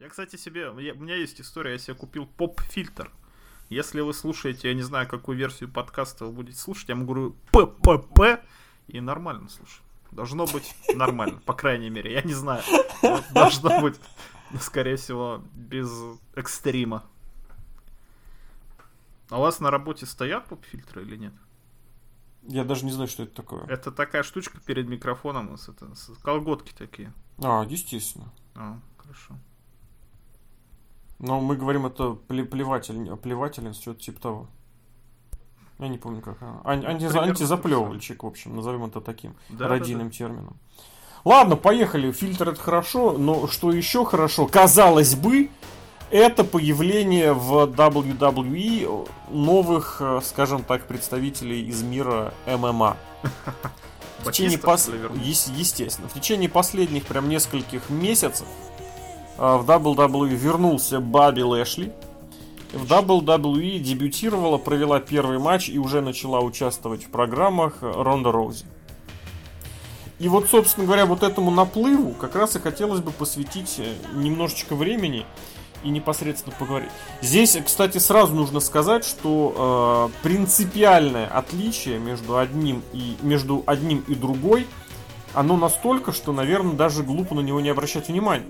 Я, кстати, себе... я- у меня есть история, я себе купил поп-фильтр. Если вы слушаете, я не знаю, какую версию подкаста вы будете слушать, я ему говорю ППП, и нормально слушаю. Должно быть нормально, по крайней мере. Я не знаю. Должно быть, скорее всего, без экстрима. А у вас на работе стоят поп-фильтры или нет? Я даже не знаю, что это такое. Это такая штучка перед микрофоном, это, колготки такие. А, естественно. А, хорошо. Но мы говорим, это пле- плеватель, плевательница, что-то типа того. Я не помню, как она. Ан- антиза- примерно антизаплевывальщик, в общем, назовем это таким Да, родийным термином. Ладно, поехали. Фильтр это хорошо, но что еще хорошо, казалось бы, это появление в WWE новых, э, скажем так, представителей из мира ММА. В течение пос- Естественно. В течение последних прям нескольких месяцев в WWE вернулся Баби Лэшли. В WWE дебютировала, провела первый матч и уже начала участвовать в программах Ронда Роузи. И вот, собственно говоря, вот этому наплыву как раз и хотелось бы посвятить э, немножечко времени и непосредственно поговорить. Здесь, кстати, сразу нужно сказать, что э, принципиальное отличие между одним и между одним и другой, оно настолько, что, наверное, даже глупо на него не обращать внимания.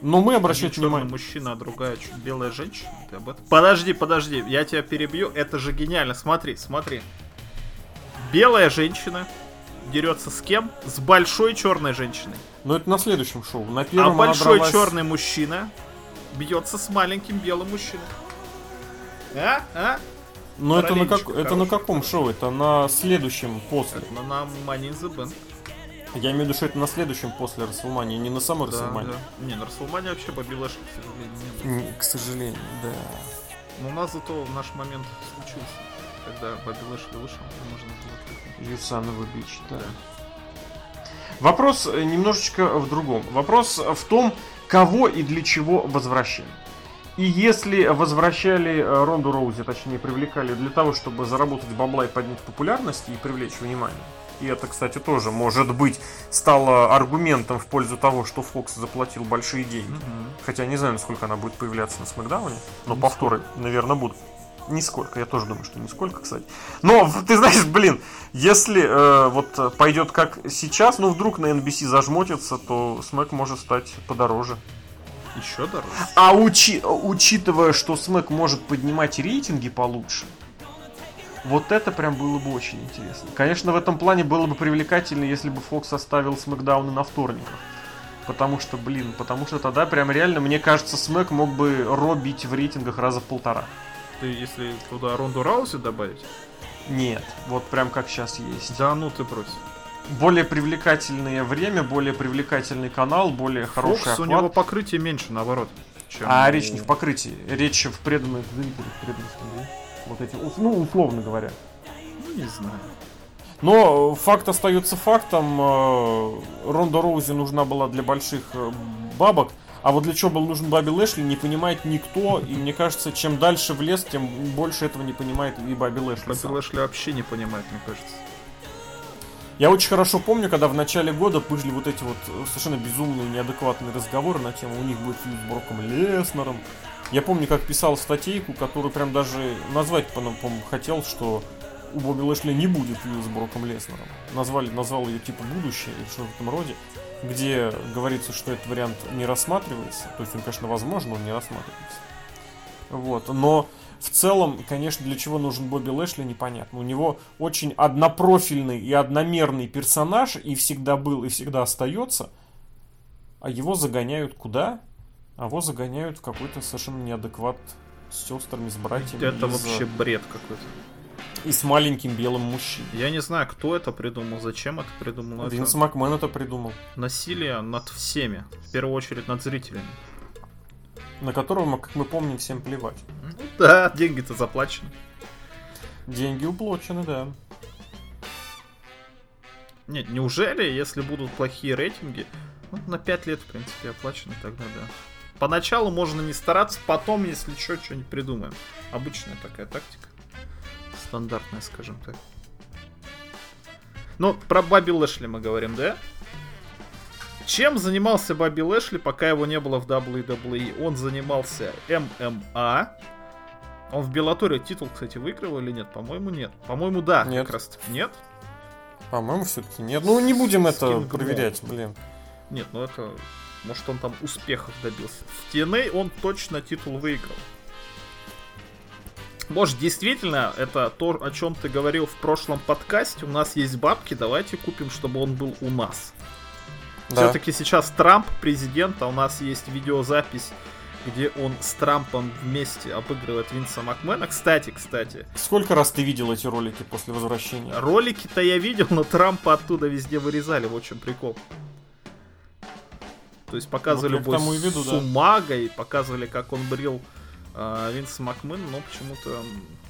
Но мы чёрный внимание. мужчина, а другая белая женщина. Ты об этом? Подожди, подожди, я тебя перебью. Это же гениально. Смотри, смотри. Белая женщина дерется с кем? С большой черной женщиной. Но это на следующем шоу. На А первом она большой дралась- черный мужчина бьется с маленьким белым мужчиной. А? А? Но это на, как... это на каком шоу? Это на следующем после. Это на Money in the Bank. Я имею в виду, что это на следующем после Расселмании, не на самой Да, Расселмании. да. Не, на Расселмане вообще Бобби Лэшли, к сожалению, не было. М, К сожалению, да. Но у нас зато наш момент случился. Когда Бобби Лэшли вышел, и можно было кликнуть. Юсановый бич, да. Вопрос э, немножечко в другом. Вопрос в том, кого и для чего возвращали. И если возвращали э, Ронду Роузи, точнее привлекали для того, чтобы заработать бабла и поднять популярность и привлечь внимание, и это, кстати, тоже, может быть, стало аргументом в пользу того, что Фокс заплатил большие деньги. Хотя не знаю, насколько она будет появляться на Смакдауне, но Нисколько. повторы, наверное, будут. Нисколько, я тоже думаю, что нисколько, кстати. Но, ты знаешь, блин, если э, вот пойдет как сейчас, ну вдруг на NBC зажмотится, то Смэк может стать подороже. Еще дороже. А учи- учитывая, что Смэк может поднимать рейтинги получше, вот это прям было бы очень интересно. Конечно, в этом плане было бы привлекательно, если бы Фокс оставил Смэкдауны на вторниках. Потому что, блин, потому что тогда прям реально, мне кажется, Смэк мог бы робить в рейтингах раза в полтора. Ты если туда Ронду Раузи добавить? Нет, вот прям как сейчас есть. Да ну ты брось. Более привлекательное время, более привлекательный канал, более хороший Фокс, у охват. него покрытие меньше, наоборот. чем А у- речь не в покрытии, речь в преданных зрителях, преданных. Вот эти, ну, условно говоря. Ну, не знаю. Но факт остается фактом. э, Ронда Роузи нужна была для больших э, бабок. А вот для чего был нужен Баби Лэшли, не понимает никто. И мне кажется, чем дальше в лес, тем больше этого не понимает и Баби Лэшли. Бобби сам. Лэшли вообще не понимает, мне кажется. Я очень хорошо помню, когда в начале года были вот эти вот э, совершенно безумные, неадекватные разговоры на тему, у них будет фьюз с Броком Леснером. Я помню, как писал статейку, которую прям даже назвать, по- по-моему, хотел, что у Бобби Лэшли не будет фьюз с Броком Леснером. Назвали, назвал ее типа будущее или что-то в этом роде, где говорится, что этот вариант не рассматривается. То есть он, конечно, возможно, он не рассматривается. Вот, но в целом, конечно, для чего нужен Бобби Лэшли, непонятно. У него очень однопрофильный и одномерный персонаж, и всегда был, и всегда остается. А его загоняют куда? А его загоняют в какой-то совершенно неадекват с сестрами, с братьями. Это и с- вообще бред какой-то. И с маленьким белым мужчиной. Я не знаю, кто это придумал, зачем это придумал. Винс это Макмен это придумал. насилие над всеми. В первую очередь над зрителями. На которого, как мы помним, всем плевать. Да, деньги-то заплачены. Деньги уплочены, да. Нет, неужели, если будут плохие рейтинги, ну, на 5 лет, в принципе, оплачены, тогда да. Поначалу можно не стараться, потом, если что, что-нибудь придумаем. Обычная такая тактика. Стандартная, скажем так. Ну, про Баби Лэшли мы говорим, да? Чем занимался Бобби Лэшли, пока его не было в WWE? Он занимался ММА. Он в Беллаторе титул, кстати, выигрывал или нет? По-моему, нет. По-моему, да. Нет. Как раз таки нет. По-моему, все-таки нет. Ну, не будем это проверять, блин. Нет, ну это... Может, он там успехов добился. В TNA он точно титул выиграл. Может, действительно, это то, о чем ты говорил в прошлом подкасте. У нас есть бабки, давайте купим, чтобы он был у нас. Да. Все-таки сейчас Трамп президент, а у нас есть видеозапись, где он с Трампом вместе обыгрывает Винса Макмена. Кстати, кстати, Сколько раз ты видел эти ролики после возвращения? ролики-то я видел, но Трампа оттуда везде вырезали. Вот в чем прикол. То есть показывали Вот к бой и веду, с да. Умагой, показывали, как он брил а, Винса Макмена, но почему-то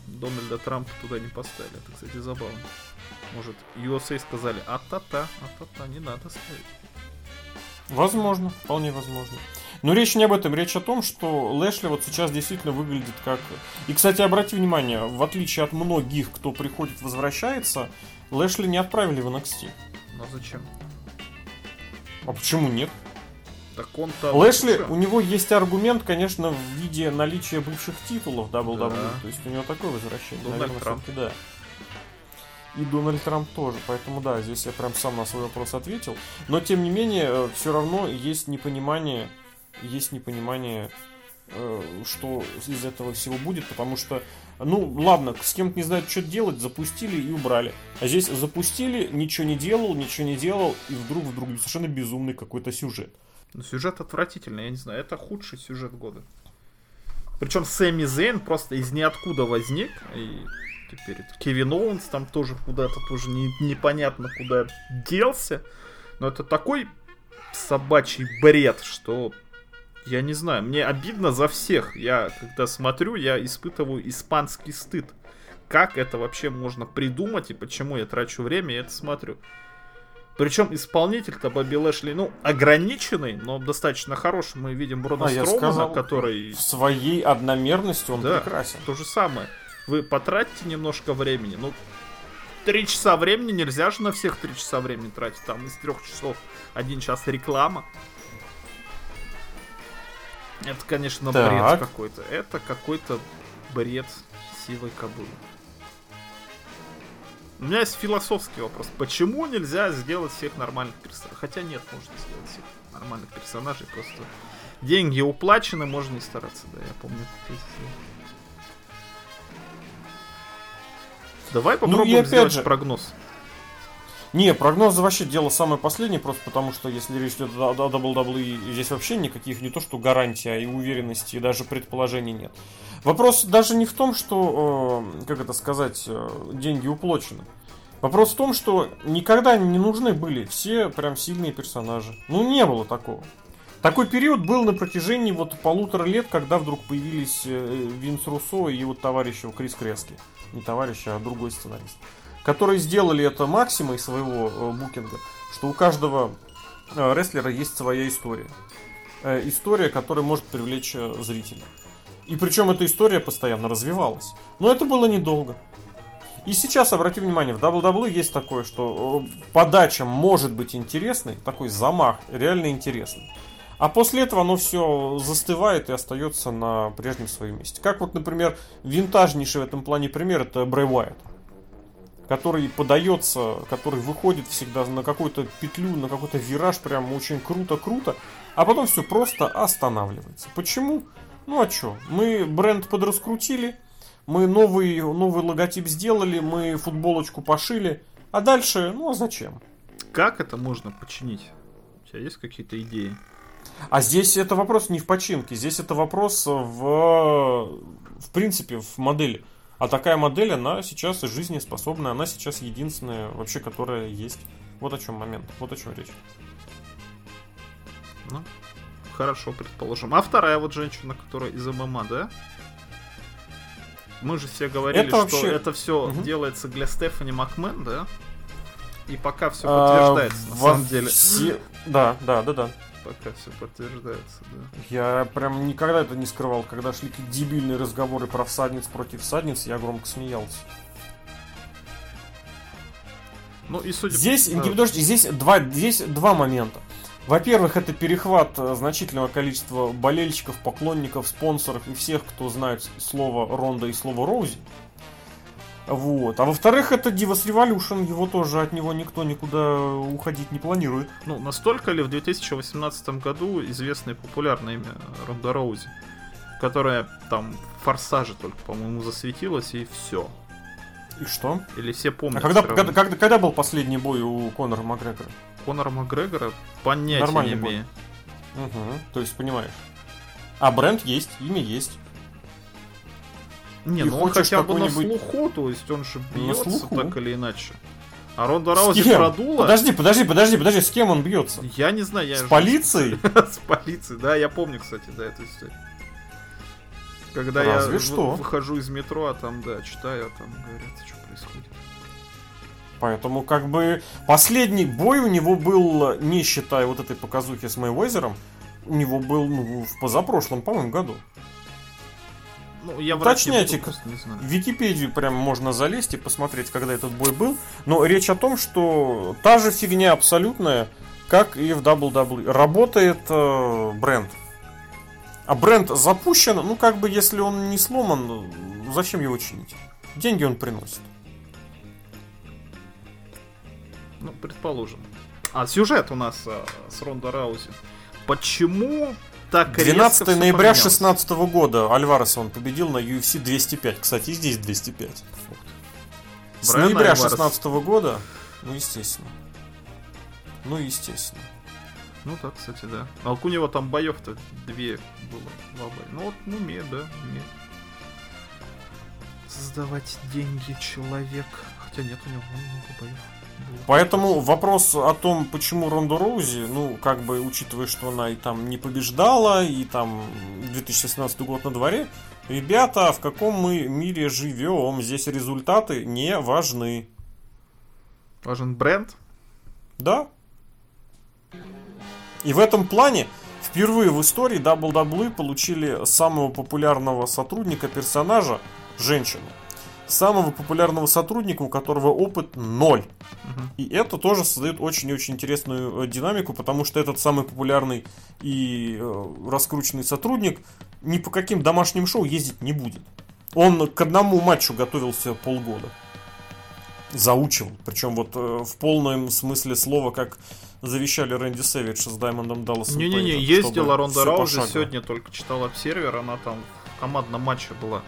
Дональда Трампа туда не поставили. Это, кстати, забавно. Может, USA сказали, а-та-та, а-та-та, не надо ставить. Возможно, вполне возможно. Но речь не об этом, речь о том, что Лэшли вот сейчас действительно выглядит как... И, кстати, обрати внимание, в отличие от многих, кто приходит, возвращается, Лэшли не отправили в NXT. Но зачем? А почему нет? Так он-то... Лэшли, лучше. у него есть аргумент, конечно, в виде наличия бывших титулов WWE. Да. То есть у него такое возвращение. Дональд наверное, Трамп. да. И Дональд Трамп тоже. Поэтому да, здесь я прям сам на свой вопрос ответил. Но тем не менее, все равно есть непонимание, есть непонимание, э, что из этого всего будет, потому что, ну, ладно, с кем-то не знают, что делать, запустили и убрали. А здесь запустили, ничего не делал, ничего не делал, и вдруг, вдруг совершенно безумный какой-то сюжет. Ну, сюжет отвратительный, я не знаю, это худший сюжет года. Причем Сэмми Зейн просто из ниоткуда возник, и теперь это Кевин Оуэнс там тоже куда-то тоже не- непонятно куда делся. Но это такой собачий бред, что я не знаю, мне обидно за всех. Я, когда смотрю, я испытываю испанский стыд. Как это вообще можно придумать и почему я трачу время и это смотрю. Причем исполнитель-то Бобби Лэшли, ну, ограниченный, но достаточно хороший. Мы видим Брона А, я Строумана, сказал, который В своей одномерности он Да. прекрасен. то же самое. Вы потратите немножко времени, ну, три часа времени нельзя же на всех три часа времени тратить. Там из трех часов один час реклама. Это, конечно, Так. бред какой-то. Это какой-то бред сивой кобылы. У меня есть философский вопрос. Почему нельзя сделать всех нормальных персонажей? Хотя нет, можно сделать всех нормальных персонажей. Просто деньги уплачены, можно не стараться. Да, я помню. Давай попробуем Ну сделать же- прогноз. Не, прогнозы вообще дело самое последнее, просто потому что если речь идет о, WWE, здесь вообще никаких не то что гарантий, а и уверенности, и даже предположений нет. Вопрос даже не в том, что, э, как это сказать, э, деньги уплочены. Вопрос в том, что никогда не нужны были все прям сильные персонажи. Ну, не было такого. Такой период был на протяжении вот полутора лет, когда вдруг появились э, Винс Руссо и его товарищ его Крис Крески. Не товарищ, а другой сценарист. Которые сделали это максимой своего э, букинга, что у каждого э, рестлера есть своя история. Э, история, которая может привлечь зрителя. И причем эта история постоянно развивалась. Но это было недолго. И сейчас, обрати внимание, в WWE есть такое, что подача может быть интересной, такой замах реально интересный. А после этого оно все застывает и остается на прежнем своем месте. Как вот, например, винтажнейший в этом плане пример это Брэй Уайт. Который подается, который выходит всегда на какую-то петлю, на какой-то вираж, прям очень круто-круто, а потом все просто останавливается. Почему? Ну а чё? Мы бренд подраскрутили, мы новый, новый логотип сделали, мы футболочку пошили, а дальше, ну а зачем? Как это можно починить? У тебя есть какие-то идеи? А здесь это вопрос не в починке, здесь это вопрос в, в принципе, в модели. А такая модель, она сейчас жизнеспособная, она сейчас единственная вообще, которая есть. Вот о чем момент, вот о чем речь. Ну, хорошо, предположим. А вторая вот женщина, которая из ММА, да? Мы же все говорили, Это что вообще- это все Мгм. делается для Стефани Макмен, да? И пока все А, подтверждается, на во самом деле. все- Да, да, да, да. Пока все подтверждается, да. Я прям никогда это не скрывал. Когда шли какие-то дебильные разговоры про всадниц против всадниц, я громко смеялся. Ну и судя Здесь, по... не, подожди, здесь два, здесь два момента. Во-первых, это перехват э, значительного количества болельщиков, поклонников, спонсоров и всех, кто знает слово Ронда и слово Роузи. Вот. А во-вторых, это Divas Revolution, его тоже от него никто никуда уходить не планирует. Ну, настолько ли в 2018 году известное популярное имя Ронда Роузи, которая там в Форсаже только, по-моему, засветилась и все. И что? Или все помнят. А когда, когда, когда, когда был последний бой у Конора Макгрегора? Конора Макгрегора понятия Нормальный не бой. имею. Угу. То есть, понимаешь. А бренд есть, имя есть. Не, Ты ну он хотя бы на слуху, то есть он же бьется так или иначе. А Ронда Раузи продула. Подожди, подожди, подожди, подожди, с кем он бьется? Я не знаю, я С же- полицией? С полицией, да, я помню, кстати, да, эту историю. Когда Разве я что. вы- выхожу из метро, а там, да, читаю, а там говорят, что происходит. Поэтому, как бы, последний бой у него был, не считая вот этой показухи с Мэйвезером, у него был ну, в позапрошлом, по-моему, году. Ну, я знаю. В Википедию прям можно залезть и посмотреть, когда этот бой был. Но речь о том, что та же фигня абсолютная, как и в WWE. Работает э, бренд. А бренд запущен, ну как бы если он не сломан, зачем его чинить? Деньги он приносит. Ну, предположим. А сюжет у нас а, с Ронда Раузи. Почему так резко 12 всё ноября поменялось? 2016 года Альвареса он победил на UFC 205. Кстати, и здесь 205. С Брайан ноября Альварес. 2016 года, ну естественно. Ну естественно. Ну так, кстати, да. А у него там боев-то две было. Два боя. Ну вот, ну, умеет, да, умеет. Создавать деньги человек. Хотя нет, у него много боев. Поэтому вопрос о том, почему Ронда Роузи, ну, как бы, учитывая, что она и там не побеждала, и там 2016 год на дворе, ребята, в каком мы мире живем, здесь результаты не важны. Важен бренд. Да? И в этом плане впервые в истории WWE получили самого популярного сотрудника персонажа, женщину. Самого популярного сотрудника, у которого опыт ноль. Мгм. И это тоже создает очень и очень интересную э, динамику, потому что этот самый популярный и э, раскрученный сотрудник ни по каким домашним шоу ездить не будет. Он к одному матчу готовился полгода. Заучивал. Причем вот э, в полном смысле слова, как завещали Рэнди Сэвидж с Даймондом Далласом. Не-не-не, ездила Ронда пошагово. сегодня только читал обсервер, она там в командном матче была.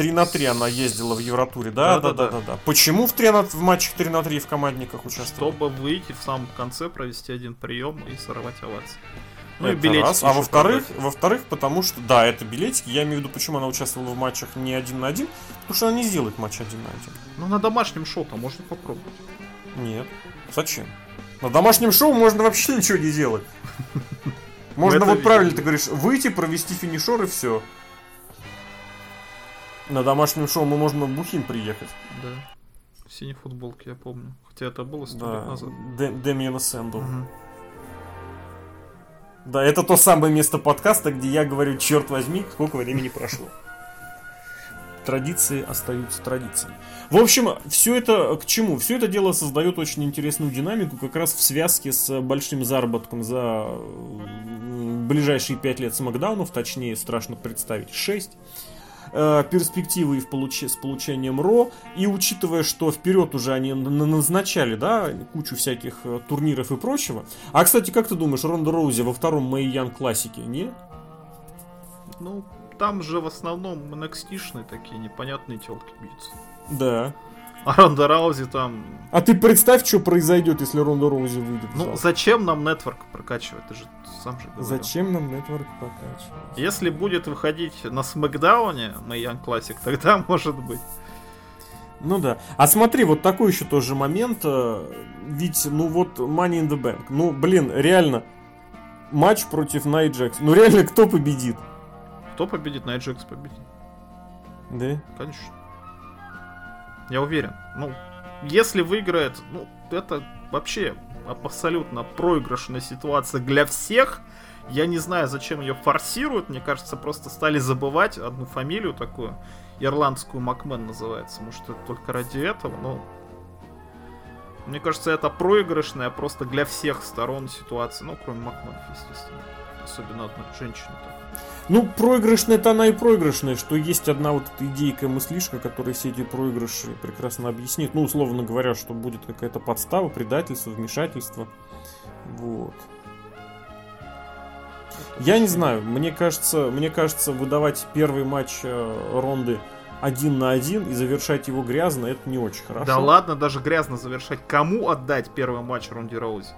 3 на 3 она ездила в Евротуре, да? Да, да, Да-да-да. да, да. Почему в, 3 на, в матчах 3 на 3 в командниках участвовала? Чтобы выйти в самом конце, провести один прием и сорвать овации. Ну и Это билетики раз. А во-вторых, во-вторых, потому что, да, это билетики. Я имею в виду, почему она участвовала в матчах не один на один, потому что она не сделает матч один на один. Ну на домашнем шоу-то можно попробовать. Нет. Зачем? На домашнем шоу можно вообще ничего не делать. Можно это вот правильно ты говоришь, выйти, провести финишер и все. На домашнем шоу мы можем бухим приехать. Да. В синей футболке, я помню. Хотя это было сто лет Да, назад. Дэ- Дэмиена Сэндл. Мгм. Да, это то самое место подкаста, где я говорю, черт возьми, сколько времени прошло. Традиции остаются традициями. В общем, все это к чему? Все это дело создает очень интересную динамику, как раз в связке с большим заработком за м, ближайшие пять лет Смакдаунов, точнее, страшно представить, 6 перспективы и в получ- с получением Ро, и учитывая, что вперед уже они назначали, да, кучу всяких э, турниров и прочего. А, кстати, как ты думаешь, Ронда Роузи во втором Мэй Ян классике, не? Ну, там же в основном NXT-шные такие непонятные телки бьются. Да. А Ронда Раузи там... А ты представь, что произойдет, если Ронда Роузи выйдет Ну, зал. зачем нам нетворк прокачивать? Ты же сам же говорил. Зачем нам нетворк покачивать? Если будет выходить на Смакдауне Мэйян Классик, тогда может быть. Ну да. А смотри, вот такой еще тоже момент. э, Ведь, ну вот, Money in the Bank. Ну, блин, реально, матч против Найт Джекс. Ну реально, кто победит? Кто победит? Найт Джекс победит. Да? Конечно. Я уверен. Ну, если выиграет, ну, это вообще абсолютно проигрышная ситуация для всех. Я не знаю, зачем ее форсируют. Мне кажется, просто стали забывать одну фамилию такую. Ирландскую Макмен называется. Может, это только ради этого, но... Мне кажется, это проигрышная просто для всех сторон ситуация. Ну, кроме Макмафи, естественно. Особенно от женщины. Так. Ну, проигрышная это она и проигрышная, что есть одна вот эта идейка мыслишка, которая все эти проигрыши прекрасно объяснит. Ну, условно говоря, что будет какая-то подстава, предательство, вмешательство. Вот. Я не знаю, мне кажется, мне кажется, выдавать первый матч э, Ронды один на один и завершать его грязно, это не очень хорошо. Да ладно, даже грязно завершать. Кому отдать первый матч Ронди Роузи?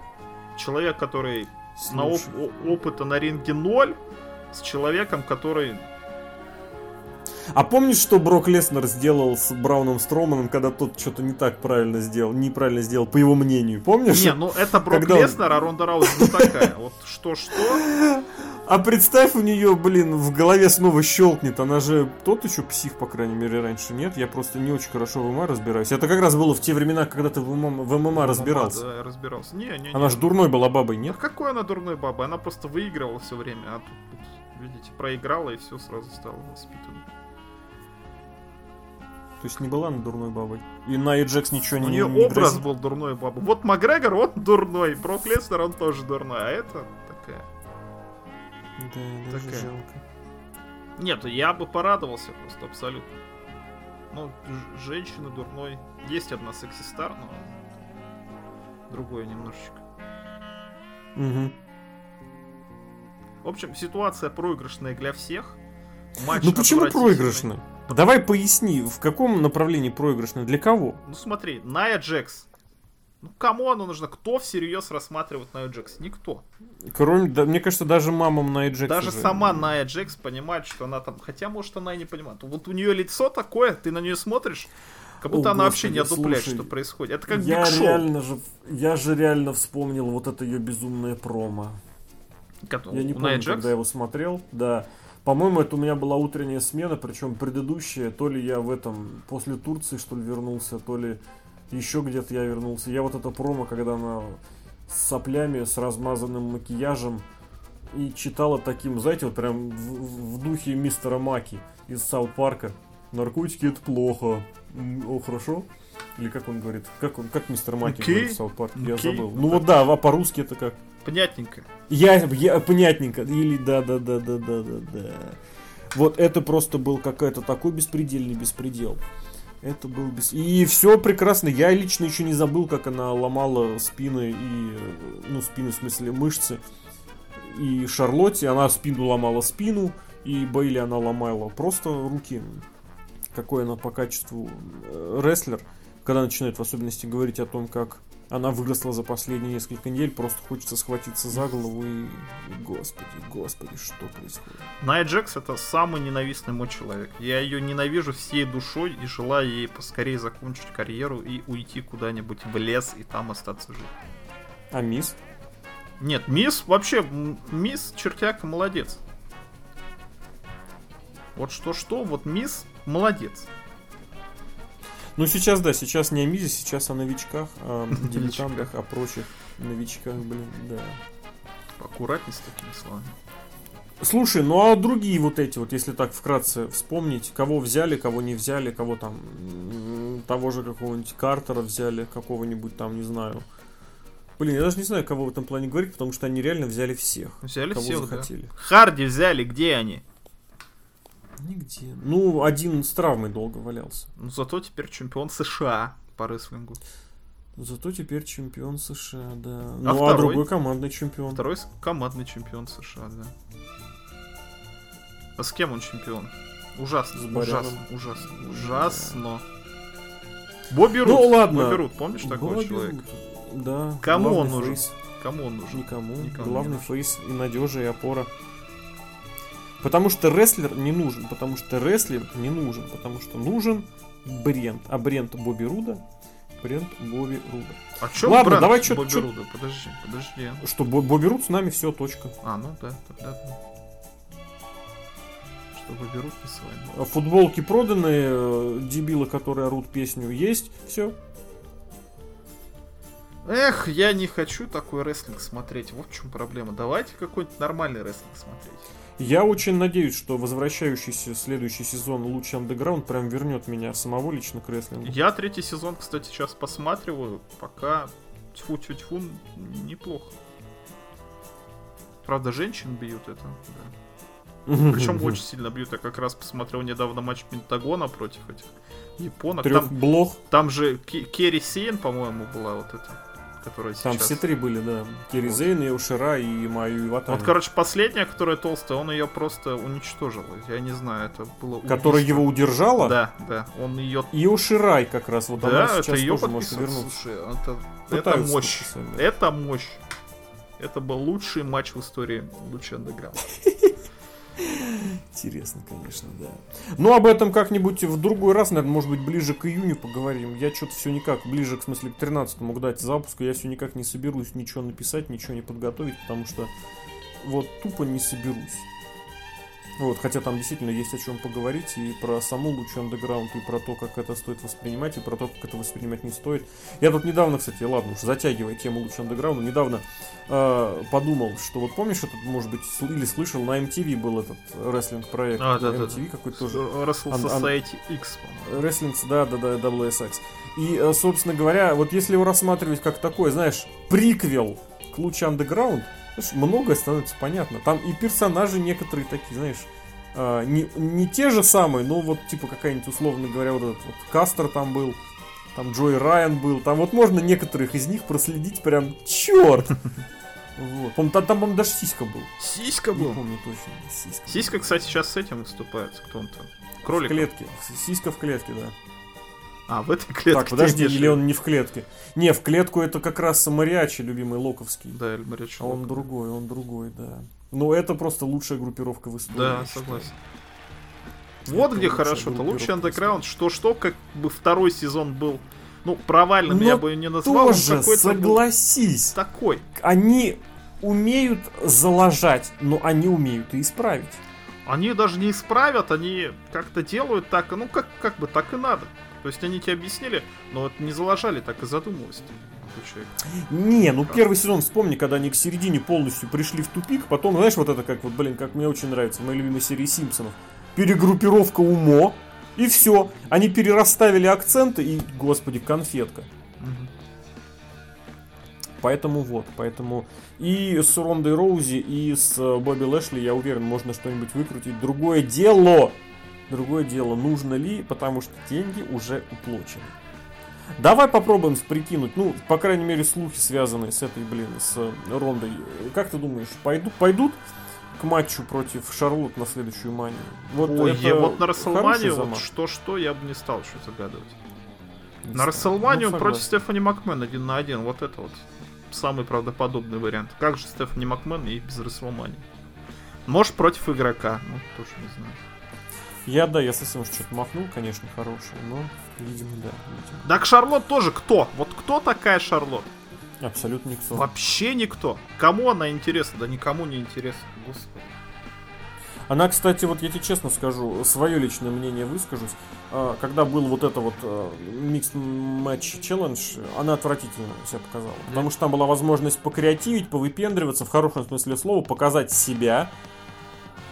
Человек, который Слушай. на оп- опыта на ринге ноль, с человеком, который а помнишь, что Брок Леснер сделал с Брауном Строманом, когда тот что-то не так правильно сделал, неправильно сделал, по его мнению, помнишь? Не, ну это Брок когда Леснер, он... а Ронда Раузи не такая. Вот что-что. А представь, у нее, блин, в голове снова щелкнет. Она же тот еще псих, по крайней мере, раньше нет. Я просто не очень хорошо в ММА разбираюсь. Это как раз было в те времена, когда ты в ММА, в ММА разбирался. Да, разбирался. Не, не, она не. же дурной была бабой, нет? А какой она дурной бабой? Она просто выигрывала все время, а тут, видите, проиграла и все сразу стало воспитанно. То есть не была она дурной бабой. И на Джекс ничего не У нее не образ грозит. был дурной бабой. Вот Макгрегор, он дурной. Брок Леснер, он тоже дурной. А это такая... Да, даже такая. жалко. Нет, я бы порадовался просто, абсолютно. Ну, женщина дурной. Есть одна секси-стар, но другое немножечко. Угу. В общем, ситуация проигрышная для всех. Матч ну почему проигрышная? Давай поясни, в каком направлении проигрышный, для кого? Ну смотри, Ная Джекс. Ну кому оно нужно? Кто всерьез рассматривает Ная Джекс? Никто. Кроме, да, мне кажется, даже мамам Ная Джекс. Даже уже... сама Ная Джекс понимает, что она там... Хотя, может, она и не понимает. Вот у нее лицо такое, ты на нее смотришь, как будто О, она господи, вообще не одупляет, слушай, что происходит. Это как я реально же, я же реально вспомнил вот это ее безумное промо. Который, я не помню, когда я его смотрел. Да. По-моему, это у меня была утренняя смена, причем предыдущая, то ли я в этом после Турции, что ли, вернулся, то ли еще где-то я вернулся. Я вот это промо, когда она с соплями, с размазанным макияжем, и читала таким, знаете, вот прям в, в духе мистера Маки из Саут Парка. Наркотики это плохо. О, хорошо? Или как он говорит? Как, он, как мистер Маки okay. говорит в Саут Парке? Okay. Я забыл. Ну вот да, а по-русски это как? Понятненько. Я, я понятненько. Или да, да, да, да, да, да, да. Вот это просто был какой-то такой беспредельный беспредел. Это был без... И все прекрасно. Я лично еще не забыл, как она ломала спины и... Ну, спины, в смысле, мышцы. И Шарлотте она спину ломала спину. И Бейли она ломала просто руки. Какой она по качеству э, рестлер. Когда начинает в особенности говорить о том, как она выросла за последние несколько недель, просто хочется схватиться за голову и, господи, господи, что происходит. Найя Джекс это самый ненавистный мой человек. Я ее ненавижу всей душой и желаю ей поскорее закончить карьеру и уйти куда-нибудь в лес и там остаться жить. А мисс? Нет, мисс вообще, мисс чертяка молодец. Вот что-что, вот мисс молодец. Ну, сейчас, да, сейчас не о Мизе, сейчас о новичках, о дебютантах, о прочих новичках, блин, да. Аккуратней с такими словами. Слушай, ну а другие вот эти вот, если так вкратце вспомнить, кого взяли, кого не взяли, кого там, того же какого-нибудь Картера взяли, какого-нибудь там, не знаю. Блин, я даже не знаю, кого в этом плане говорить, потому что они реально взяли всех. Взяли кого всех, захотели. Да. Харди взяли, где они? Нигде. Ну, один с травмой долго валялся. Ну, зато теперь чемпион США по рестлингу. Зато теперь чемпион США, да. А ну, а второй, а другой командный чемпион. Второй командный чемпион США, да. А с кем он чемпион? Ужасно, с ужасно, ужасно, ужасно. Бобби Руд. Ну ладно. Бобби Руд, помнишь такого Бобби человека? Руд. Да. Кому он нужен? Face. Кому он нужен? Никому. Никому Главный face и надежа и опора. Потому что рестлер не нужен, потому что рестлинг не нужен, потому что нужен бренд. А бренд Бобби Руда бренд Бобби Руда. А что Ладно, бренд давай что Бобби чё... Руда? Подожди, подожди. Что, Бобби Руд с нами все, точка. А, ну да, тогда да. Что Бобби Руд не с вами. Футболки проданы, дебилы, которые орут песню, есть, все. Эх, я не хочу такой рестлинг смотреть. Вот в чем проблема. Давайте какой-нибудь нормальный рестлинг смотреть. Я очень надеюсь, что возвращающийся следующий сезон Луч Андеграунд прям вернет меня самого лично к рестлингу. Я третий сезон, кстати, сейчас посматриваю. Пока тьфу-тьфу-тьфу, неплохо. Правда, женщин бьют это, да. Причем очень сильно бьют. Я как раз посмотрел недавно матч Пентагона против этих японок. Трех Там, блох. там же Ке- Керри Сейн, по-моему, была вот эта, которая Там сейчас. все три были, да. Кири Вот. Зейн, Иошира и Маю Иватани. Вот, короче, последняя, которая толстая, он ее просто уничтожил. Я не знаю, это было Которая его удержала. Да, да. Он ее Иоширай как раз. Вот Да, она это сейчас ее тоже может вернуться. Слушай, это, это мощь. подписать, да. Это мощь. Это был лучший матч в истории Луча Андеграунд. Интересно, конечно, да. Ну, об этом как-нибудь в другой раз, наверное, может быть, ближе к июню поговорим. Я что-то все никак, ближе, к смысле, к 13-му, к дате запуска, я все никак не соберусь ничего написать, ничего не подготовить, потому что вот тупо не соберусь. Вот, хотя там действительно есть о чем поговорить и про саму Лучу Андеграунд, и про то, как это стоит воспринимать, и про то, как это воспринимать не стоит. Я тут недавно, кстати, ладно уж, затягивая тему Лучу Андеграунда, недавно э, подумал, что вот помнишь этот, может быть, или слышал, на MTV был этот рестлинг проект, А, да, да, MTV какой-то тоже. Wrestle Ан- ан- Society X, по-моему. Wrestling, да, да, да, WSX. И, э, собственно говоря, вот если его рассматривать как такой, знаешь, приквел к Луче Underground, знаешь, многое становится понятно. Там и персонажи некоторые такие, знаешь, э, не, не те же самые, но вот типа какая-нибудь, условно говоря, вот этот вот Кастер там был, там Джой Райан был, там вот можно некоторых из них проследить прям черт. Вот. Там, там, по-моему, даже Сиська был. Сиська Не был. помню точно. Сиська. Сиська, кстати, сейчас с этим выступает. Кто он там? В Кролик. клетке. Сиська в клетке, да. А, в этой клетке. Так, подожди, или он не в клетке? Не, в клетку это как раз Мариачи, любимый Локовский. Да, Эль Мария А он другой, он другой, да. Но это просто лучшая группировка в истории. Да, согласен. Вот Это где хорошо-то. группировка Лучший андеграунд. Что-что, как бы второй сезон был, ну, провальным Но я бы не назвал. он Тоже, был согласись, такой. они умеют залажать, но они умеют и исправить. Они даже не исправят, они как-то делают так, ну как, как бы так и надо. То есть они тебе объяснили, но вот не заложали, так и человек. Не, ну первый сезон, вспомни, когда они к середине полностью пришли в тупик, потом, знаешь, вот это как, вот, блин, как мне очень нравится, в моей любимой серии Симпсонов, перегруппировка УМО, и все. Они перерасставили акценты, и, господи, конфетка. Поэтому вот, поэтому и с Рондой Роузи, и с э, Бобби Лэшли, я уверен, можно что-нибудь выкрутить. Другое дело, другое дело, нужно ли, потому что деньги уже уплочены. Давай попробуем прикинуть, ну, по крайней мере, слухи, связанные с этой, блин, с э, Рондой. Как ты думаешь, пойдут, пойдут к матчу против Шарлот на следующую манию? Вот Ой, это я вот на хороший Расселманию, вот что-что, я бы не стал еще загадывать. Не На знаю. Расселманию Ну, против. Стефани Макмен один на один, вот это вот самый правдоподобный вариант. Как же Стефани Макмен и без Расселмании? Может против игрока, ну тоже не знаю. Я, да, я совсем уж что-то махнул, конечно, хорошее, но, видимо, да, видимо. Так Шарлот тоже кто? Вот кто такая Шарлот? Абсолютно никто. Вообще никто. Кому она интересна? Да никому не интересна. Господи. Она, кстати, вот я тебе честно скажу, свое личное мнение выскажусь. А, Когда был вот это вот микс матч челлендж, она отвратительно себя показала. Потому что там была возможность покреативить, повыпендриваться, в хорошем смысле слова, показать себя.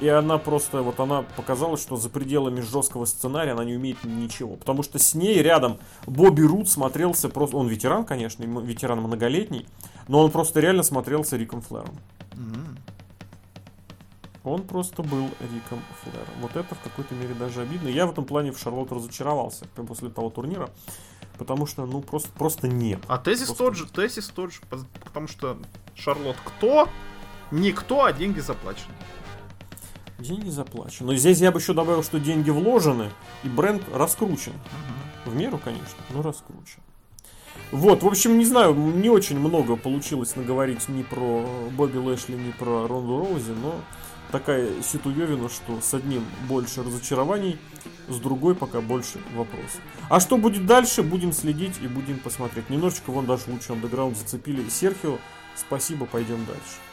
И она просто, вот она показала, что за пределами жесткого сценария она не умеет ничего. Потому что с ней рядом Бобби Рут смотрелся просто... Он ветеран, конечно, ветеран многолетний, но он просто реально смотрелся Риком Флэром. Он просто был Риком Флэром. Вот это в какой-то мере даже обидно. Я в этом плане в Шарлотт разочаровался после того турнира. Потому что, ну, просто, просто нет. А тезис Просто тот же, тезис тот же, потому что Шарлот кто? Никто, а деньги заплачены. Деньги заплачены. Но здесь я бы еще добавил, что деньги вложены, и бренд раскручен. В меру, конечно, но раскручен. Вот, в общем, не знаю, не очень много получилось наговорить ни про Бобби Лэшли, ни про Ронду Роузи, но такая ситуевина, что с одним больше разочарований, с другой пока больше вопросов. А что будет дальше, будем следить и будем посмотреть. Немножечко вон даже лучше андеграунд зацепили Серхио. Спасибо, пойдем дальше.